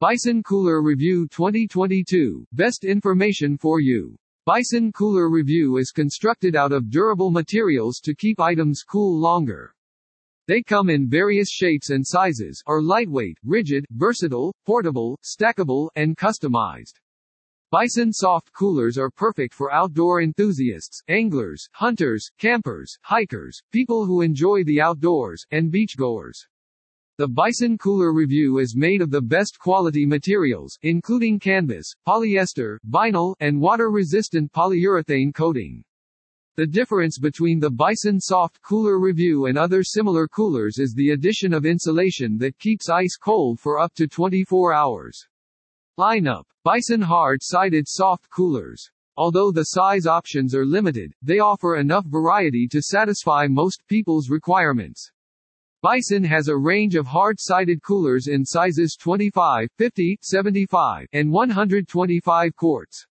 Bison Cooler Review 2022, best information for you. Bison Cooler Review is constructed out of durable materials to keep items cool longer. They come in various shapes and sizes, are lightweight, rigid, versatile, portable, stackable, and customized. Bison soft coolers are perfect for outdoor enthusiasts, anglers, hunters, campers, hikers, people who enjoy the outdoors, and beachgoers. The Bison Cooler Review is made of the best quality materials, including canvas, polyester, vinyl, and water-resistant polyurethane coating. The difference between the Bison Soft Cooler Review and other similar coolers is the addition of insulation that keeps ice cold for up to 24 hours. Lineup Bison Hard-Sided Soft Coolers. Although the size options are limited, they offer enough variety to satisfy most people's requirements. Bison has a range of hard-sided coolers in sizes 25, 50, 75, and 125 quarts.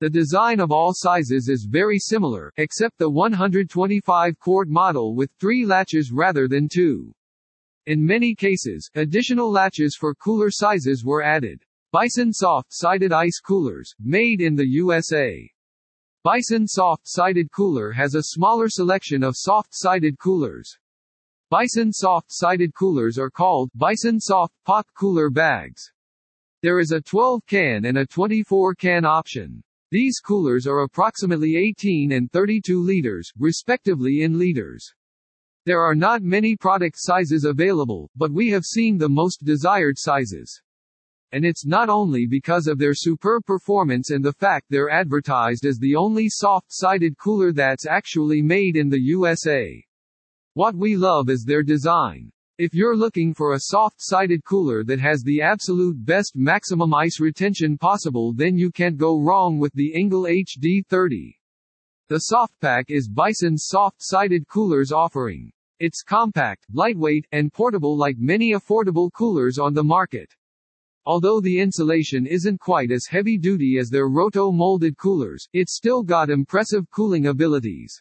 The design of all sizes is very similar, except the 125 quart model with three latches rather than two. In many cases, additional latches for cooler sizes were added. Bison Soft-Sided Ice Coolers, made in the USA. Bison Soft-Sided Cooler has a smaller selection of soft-sided coolers. Bison soft-sided coolers are called Bison Soft Pot Cooler Bags. There is a 12-can and a 24-can option. These coolers are approximately 18 and 32 liters, respectively in liters. There are not many product sizes available, but we have seen the most desired sizes. And it's not only because of their superb performance and the fact they're advertised as the only soft-sided cooler that's actually made in the USA. What we love is their design. If you're looking for a soft-sided cooler that has the absolute best maximum ice retention possible then you can't go wrong with the Engel HD30. The SoftPak is Bison's soft-sided coolers offering. It's compact, lightweight, and portable like many affordable coolers on the market. Although the insulation isn't quite as heavy-duty as their roto-molded coolers, it's still got impressive cooling abilities.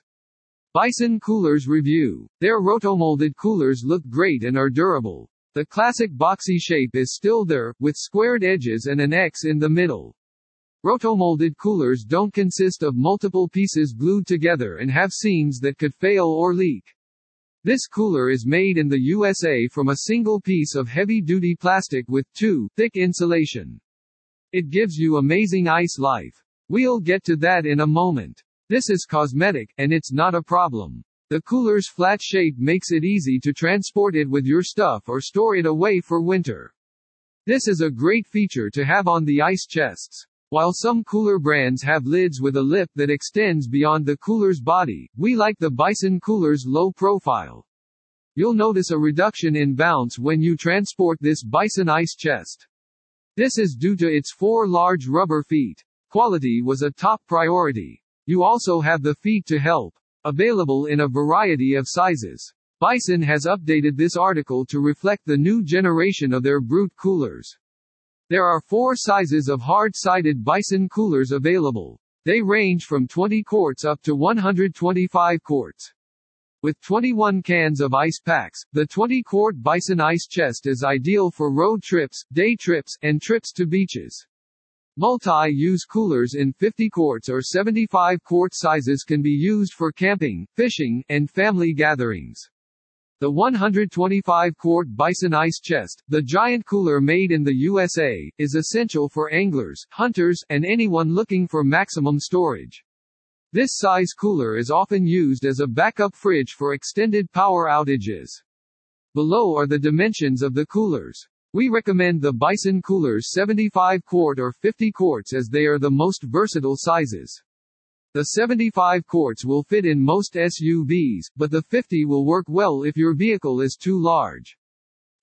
Bison Coolers Review. Their rotomolded coolers look great and are durable. The classic boxy shape is still there, with squared edges and an X in the middle. Rotomolded coolers don't consist of multiple pieces glued together and have seams that could fail or leak. This cooler is made in the USA from a single piece of heavy-duty plastic with two, thick insulation. It gives you amazing ice life. We'll get to that in a moment. This is cosmetic, and it's not a problem. The cooler's flat shape makes it easy to transport it with your stuff or store it away for winter. This is a great feature to have on the ice chests. While some cooler brands have lids with a lip that extends beyond the cooler's body, we like the Bison cooler's low profile. You'll notice a reduction in bounce when you transport this Bison ice chest. This is due to its four large rubber feet. Quality was a top priority. You also have the feet to help. Available in a variety of sizes. Bison has updated this article to reflect the new generation of their Brute coolers. There are four sizes of hard-sided Bison coolers available. They range from 20 quarts up to 125 quarts. With 21 cans of ice packs, the 20-quart Bison ice chest is ideal for road trips, day trips, and trips to beaches. Multi-use coolers in 50 quarts or 75 quart sizes can be used for camping, fishing, and family gatherings. The 125 quart Bison Ice Chest, the giant cooler made in the USA, is essential for anglers, hunters, and anyone looking for maximum storage. This size cooler is often used as a backup fridge for extended power outages. Below are the dimensions of the coolers. We recommend the Bison coolers 75 quart or 50 quarts as they are the most versatile sizes. The 75 quarts will fit in most SUVs, but the 50 will work well if your vehicle is too large.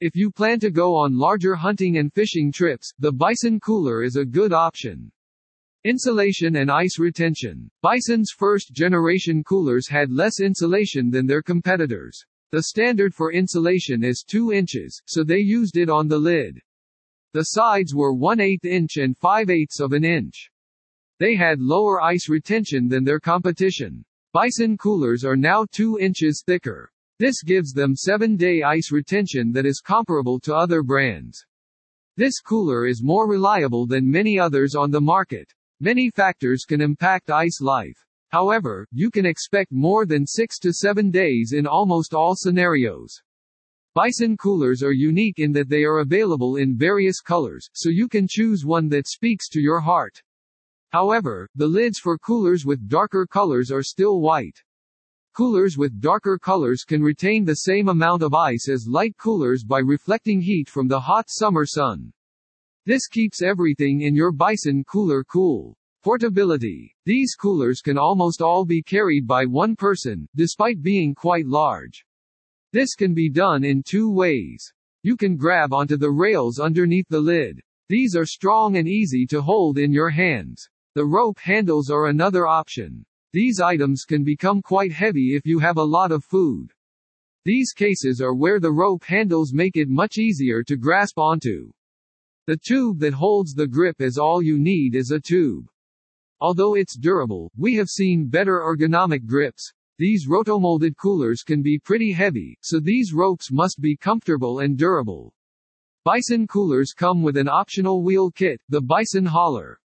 If you plan to go on larger hunting and fishing trips, the Bison cooler is a good option. Insulation and ice retention. Bison's first generation coolers had less insulation than their competitors. The standard for insulation is 2 inches, so they used it on the lid. The sides were 1 8 inch and 5 eighths of an inch. They had lower ice retention than their competition. Bison coolers are now 2 inches thicker. This gives them 7-day ice retention that is comparable to other brands. This cooler is more reliable than many others on the market. Many factors can impact ice life. However, you can expect more than 6 to 7 days in almost all scenarios. Bison coolers are unique in that they are available in various colors, so you can choose one that speaks to your heart. However, the lids for coolers with darker colors are still white. Coolers with darker colors can retain the same amount of ice as light coolers by reflecting heat from the hot summer sun. This keeps everything in your Bison cooler cool. Portability. These coolers can almost all be carried by one person, despite being quite large. This can be done in two ways. You can grab onto the rails underneath the lid. These are strong and easy to hold in your hands. The rope handles are another option. These items can become quite heavy if you have a lot of food. These cases are where the rope handles make it much easier to grasp onto. The tube that holds the grip is all you need is a tube. Although it's durable, we have seen better ergonomic grips. These rotomolded coolers can be pretty heavy, so these ropes must be comfortable and durable. Bison coolers come with an optional wheel kit, the Bison Hauler.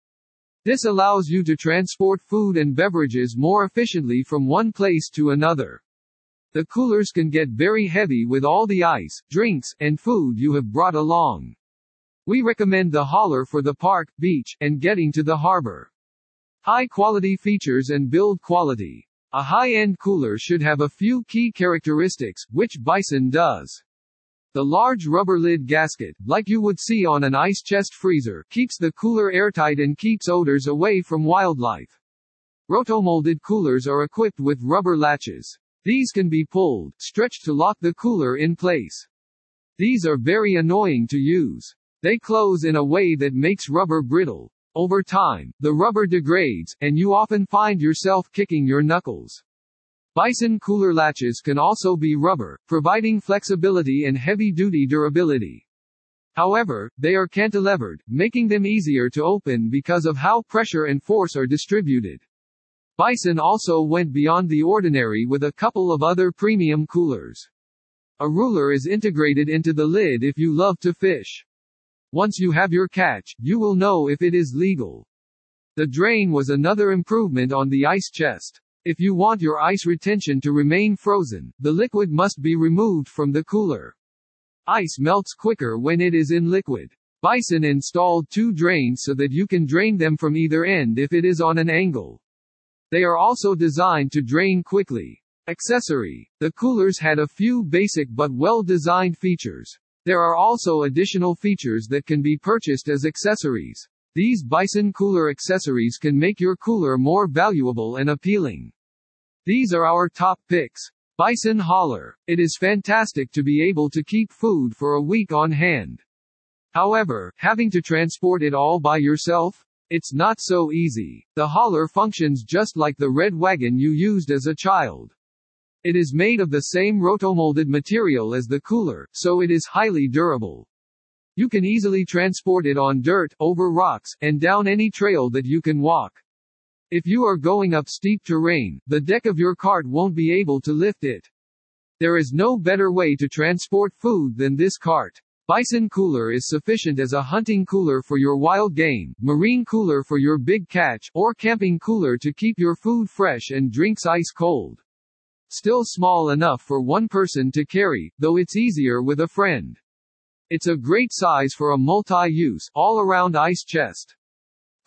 This allows you to transport food and beverages more efficiently from one place to another. The coolers can get very heavy with all the ice, drinks, and food you have brought along. We recommend the hauler for the park, beach, and getting to the harbor. High quality features and build quality. A high-end cooler should have a few key characteristics, which Bison does. The large rubber lid gasket, like you would see on an ice chest freezer, keeps the cooler airtight and keeps odors away from wildlife. Rotomolded coolers are equipped with rubber latches. These can be pulled, stretched to lock the cooler in place. These are very annoying to use. They close in a way that makes rubber brittle. Over time, the rubber degrades, and you often find yourself kicking your knuckles. Bison cooler latches can also be rubber, providing flexibility and heavy-duty durability. However, they are cantilevered, making them easier to open because of how pressure and force are distributed. Bison also went beyond the ordinary with a couple of other premium coolers. A ruler is integrated into the lid if you love to fish. Once you have your catch, you will know if it is legal. The drain was another improvement on the ice chest. If you want your ice retention to remain frozen, the liquid must be removed from the cooler. Ice melts quicker when it is in liquid. Bison installed two drains so that you can drain them from either end if it is on an angle. They are also designed to drain quickly. Accessory. The coolers had a few basic but well-designed features. There are also additional features that can be purchased as accessories. These Bison cooler accessories can make your cooler more valuable and appealing. These are our top picks. Bison Hauler. It is fantastic to be able to keep food for a week on hand. However, having to transport it all by yourself? It's not so easy. The hauler functions just like the red wagon you used as a child. It is made of the same rotomolded material as the cooler, so it is highly durable. You can easily transport it on dirt, over rocks, and down any trail that you can walk. If you are going up steep terrain, the deck of your cart won't be able to lift it. There is no better way to transport food than this cart. Bison cooler is sufficient as a hunting cooler for your wild game, marine cooler for your big catch, or camping cooler to keep your food fresh and drinks ice cold. Still small enough for one person to carry, though it's easier with a friend. It's a great size for a multi-use, all-around ice chest.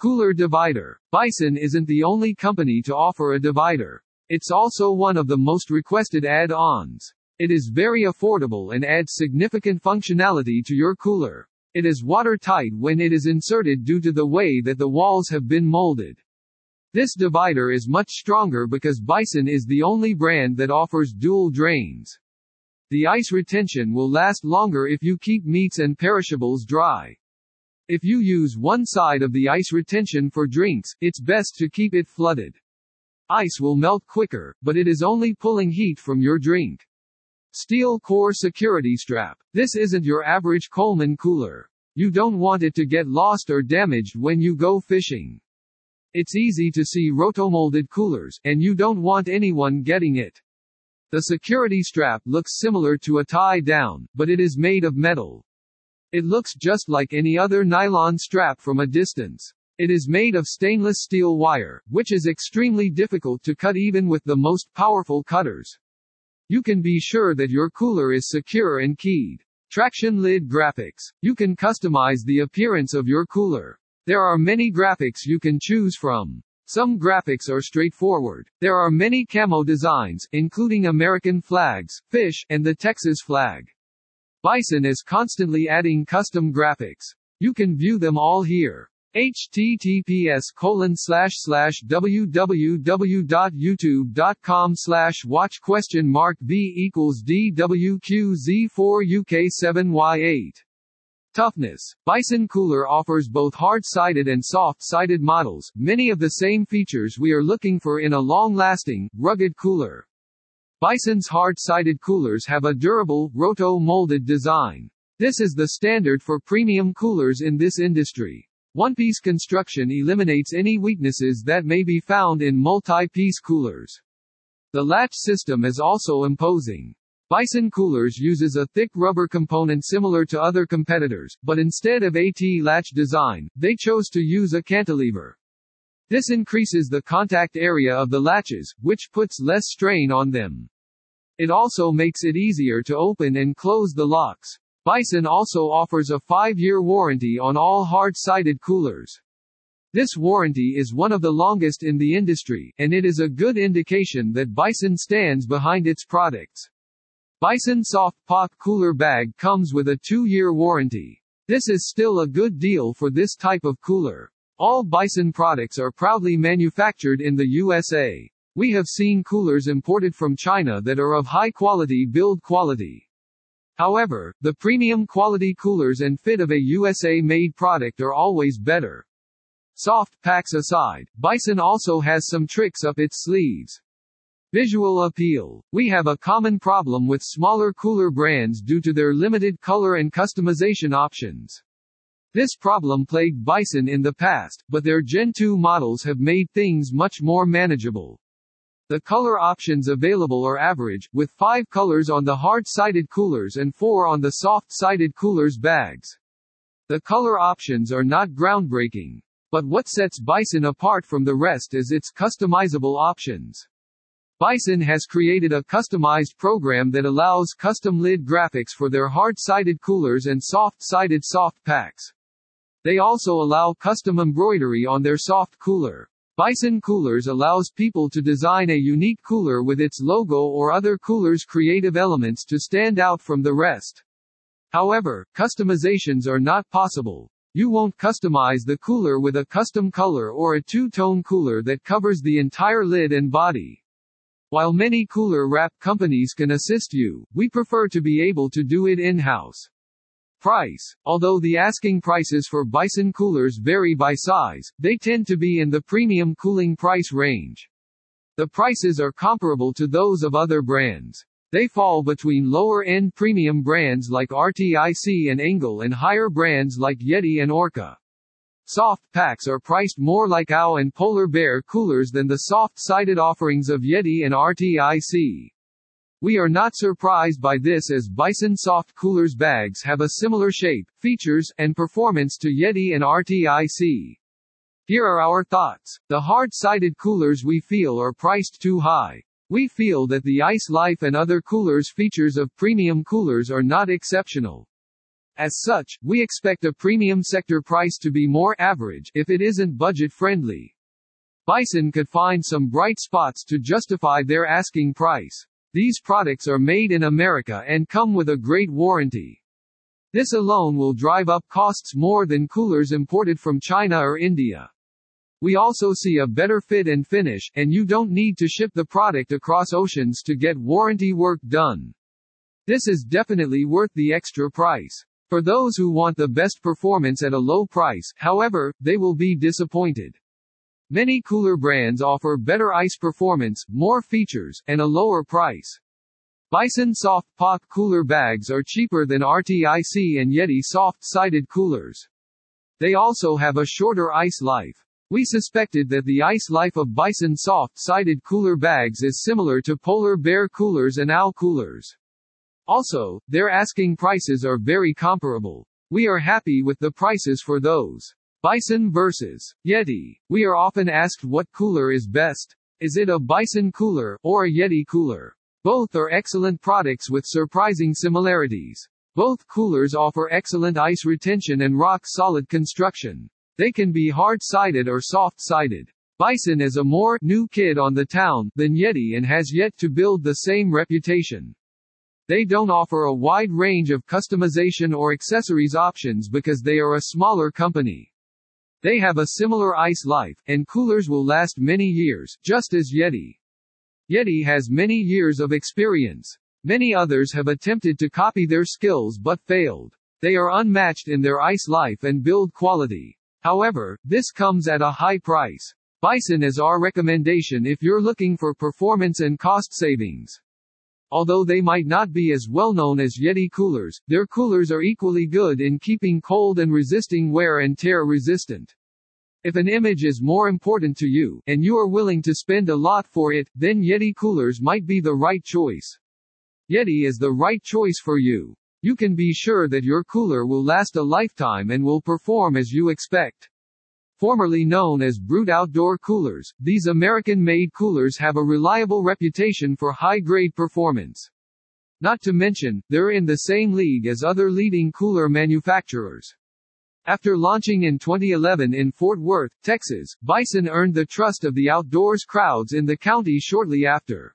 Cooler divider. Bison isn't the only company to offer a divider. It's also one of the most requested add-ons. It is very affordable and adds significant functionality to your cooler. It is watertight when it is inserted due to the way that the walls have been molded. This divider is much stronger because Bison is the only brand that offers dual drains. The ice retention will last longer if you keep meats and perishables dry. If you use one side of the ice retention for drinks, it's best to keep it flooded. Ice will melt quicker, but it is only pulling heat from your drink. Steel core security strap. This isn't your average Coleman cooler. You don't want it to get lost or damaged when you go fishing. It's easy to see rotomolded coolers, and you don't want anyone getting it. The security strap looks similar to a tie down, but it is made of metal. It looks just like any other nylon strap from a distance. It is made of stainless steel wire, which is extremely difficult to cut even with the most powerful cutters. You can be sure that your cooler is secure and keyed. Traction lid graphics. You can customize the appearance of your cooler. There are many graphics you can choose from. Some graphics are straightforward. There are many camo designs, including American flags, fish, and the Texas flag. Bison is constantly adding custom graphics. You can view them all here https colon slash slash www.youtube.com slash watch question mark v equals dwqz4 uk 7y8 Toughness. Bison Cooler offers both hard-sided and soft-sided models, many of the same features we are looking for in a long-lasting, rugged cooler. Bison's hard-sided coolers have a durable, roto-molded design. This is the standard for premium coolers in this industry. One-piece construction eliminates any weaknesses that may be found in multi-piece coolers. The latch system is also imposing. Bison Coolers uses a thick rubber component similar to other competitors, but instead of AT latch design, they chose to use a cantilever. This increases the contact area of the latches, which puts less strain on them. It also makes it easier to open and close the locks. Bison also offers a 5-year warranty on all hard-sided coolers. This warranty is one of the longest in the industry, and it is a good indication that Bison stands behind its products. Bison Soft POC cooler bag comes with a 2-year warranty. This is still a good deal for this type of cooler. All Bison products are proudly manufactured in the USA. We have seen coolers imported from China that are of high quality build quality. However, the premium quality coolers and fit of a USA-made product are always better. Soft packs aside, Bison also has some tricks up its sleeves. Visual appeal. We have a common problem with smaller cooler brands due to their limited color and customization options. This problem plagued Bison in the past, but their Gen 2 models have made things much more manageable. The color options available are average, with 5 colors on the hard-sided coolers and 4 on the soft-sided coolers bags. The color options are not groundbreaking. But what sets Bison apart from the rest is its customizable options. Bison has created a customized program that allows custom lid graphics for their hard-sided coolers and soft-sided soft packs. They also allow custom embroidery on their soft cooler. Bison Coolers allows people to design a unique cooler with its logo or other cooler's creative elements to stand out from the rest. However, customizations are not possible. You won't customize the cooler with a custom color or a two-tone cooler that covers the entire lid and body. While many cooler wrap companies can assist you, we prefer to be able to do it in-house. Price. Although the asking prices for Bison coolers vary by size, they tend to be in the premium cooling price range. The prices are comparable to those of other brands. They fall between lower-end premium brands like RTIC and Engel and higher brands like Yeti and Orca. Soft packs are priced more like OW and Polar Bear coolers than the soft-sided offerings of Yeti and RTIC. We are not surprised by this as Bison Soft Coolers bags have a similar shape, features, and performance to Yeti and RTIC. Here are our thoughts. The hard-sided coolers we feel are priced too high. We feel that the Ice Life and other coolers features of premium coolers are not exceptional. As such, we expect a premium sector price to be more average if it isn't budget friendly. Bison could find some bright spots to justify their asking price. These products are made in America and come with a great warranty. This alone will drive up costs more than coolers imported from China or India. We also see a better fit and finish, and you don't need to ship the product across oceans to get warranty work done. This is definitely worth the extra price. For those who want the best performance at a low price, however, they will be disappointed. Many cooler brands offer better ice performance, more features, and a lower price. Bison Soft POC cooler bags are cheaper than RTIC and Yeti soft-sided coolers. They also have a shorter ice life. We suspected that the ice life of Bison soft-sided cooler bags is similar to Polar Bear coolers and OW coolers. Also, their asking prices are very comparable. We are happy with the prices for those. Bison versus Yeti. We are often asked what cooler is best. Is it a Bison cooler, or a Yeti cooler? Both are excellent products with surprising similarities. Both coolers offer excellent ice retention and rock-solid construction. They can be hard-sided or soft-sided. Bison is a more new kid on the town than Yeti and has yet to build the same reputation. They don't offer a wide range of customization or accessories options because they are a smaller company. They have a similar ice life, and coolers will last many years, just as Yeti. Yeti has many years of experience. Many others have attempted to copy their skills but failed. They are unmatched in their ice life and build quality. However, this comes at a high price. Bison is our recommendation if you're looking for performance and cost savings. Although they might not be as well known as Yeti coolers, their coolers are equally good in keeping cold and resisting wear and tear resistant. If an image is more important to you, and you are willing to spend a lot for it, then Yeti coolers might be the right choice. Yeti is the right choice for you. You can be sure that your cooler will last a lifetime and will perform as you expect. Formerly known as Brute Outdoor Coolers, these American-made coolers have a reliable reputation for high-grade performance. Not to mention, they're in the same league as other leading cooler manufacturers. After launching in 2011 in Fort Worth, Texas, Bison earned the trust of the outdoors crowds in the county shortly after.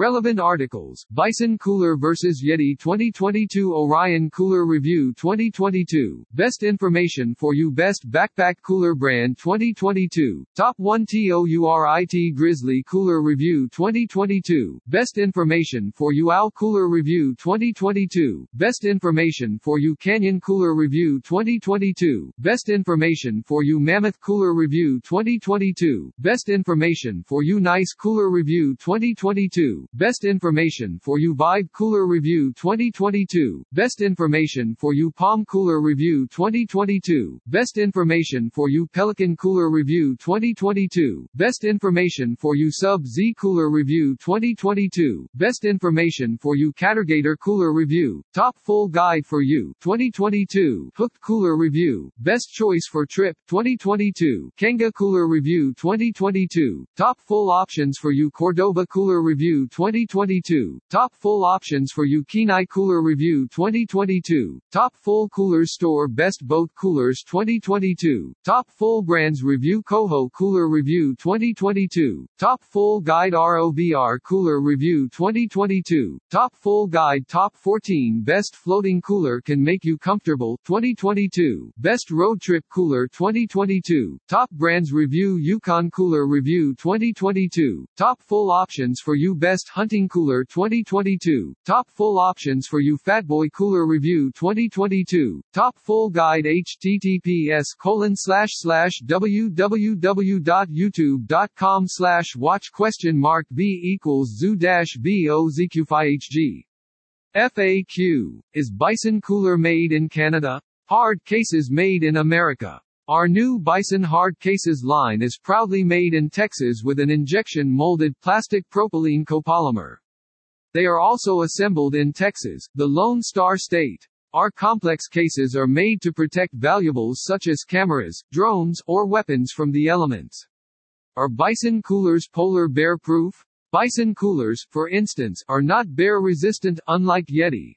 Relevant articles, Bison Cooler vs. Yeti 2022 Orion Cooler Review 2022, Best Information for You. Best Backpack Cooler Brand 2022, Top 1 TOURIT Grizzly Cooler Review 2022, Best Information for You. Owl Cooler Review 2022, Best Information for You. Canyon Cooler Review 2022, Best Information for You. Mammoth Cooler Review 2022, Best Information for You. Nice Cooler Review 2022, Best Information for You Vibe Cooler Review 2022, Best Information for You Palm Cooler Review 2022, Best Information for You Pelican Cooler Review 2022, Best Information for You Sub Z Cooler Review 2022, Best Information for You Catergator Cooler Review, Top Full Guide for You 2022, Hooked Cooler Review, Best Choice for Trip 2022, Kanga Cooler Review 2022, Top Full Options for You Cordova Cooler Review 2022, Top Full Options for You Kenai Cooler Review 2022, Top Full Coolers Store Best Boat Coolers 2022, Top Full Brands Review Coho Cooler Review 2022, Top Full Guide ROVR Cooler Review 2022, Top Full Guide Top 14 Best Floating Cooler Can Make You Comfortable 2022, Best Road Trip Cooler 2022, Top Brands Review Yukon Cooler Review 2022, Top Full Options for You Best Hunting Cooler 2022, Top Full Options for You Fatboy Cooler Review 2022, Top Full Guide https colon slash slash www.youtube.com slash watch question mark b equals zoo dash zq FAQ. Is Bison Cooler made in Canada? Hard cases made in America. Our new Bison Hard Cases line is proudly made in Texas with an injection molded plastic propylene copolymer. They are also assembled in Texas, the Lone Star State. Our complex cases are made to protect valuables such as cameras, drones, or weapons from the elements. Are Bison coolers polar bear proof? Bison coolers, for instance, are not bear resistant, unlike Yeti.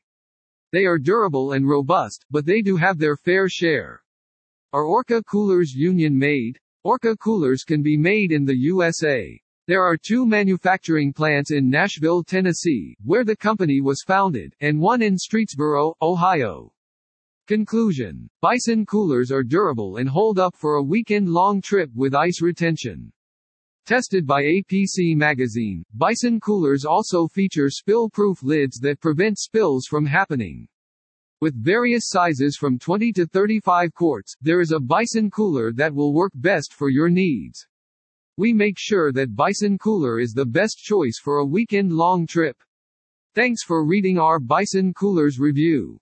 They are durable and robust, but they do have their fair share. Are Orca coolers union made? Orca coolers can be made in the USA. There are two manufacturing plants in Nashville, Tennessee, where the company was founded, and one in Streetsboro, Ohio. Conclusion. Bison coolers are durable and hold up for a weekend-long trip with ice retention. Tested by APC magazine, Bison coolers also feature spill-proof lids that prevent spills from happening. With various sizes from 20 to 35 quarts, there is a Bison cooler that will work best for your needs. We make sure that Bison cooler is the best choice for a weekend-long trip. Thanks for reading our Bison coolers review.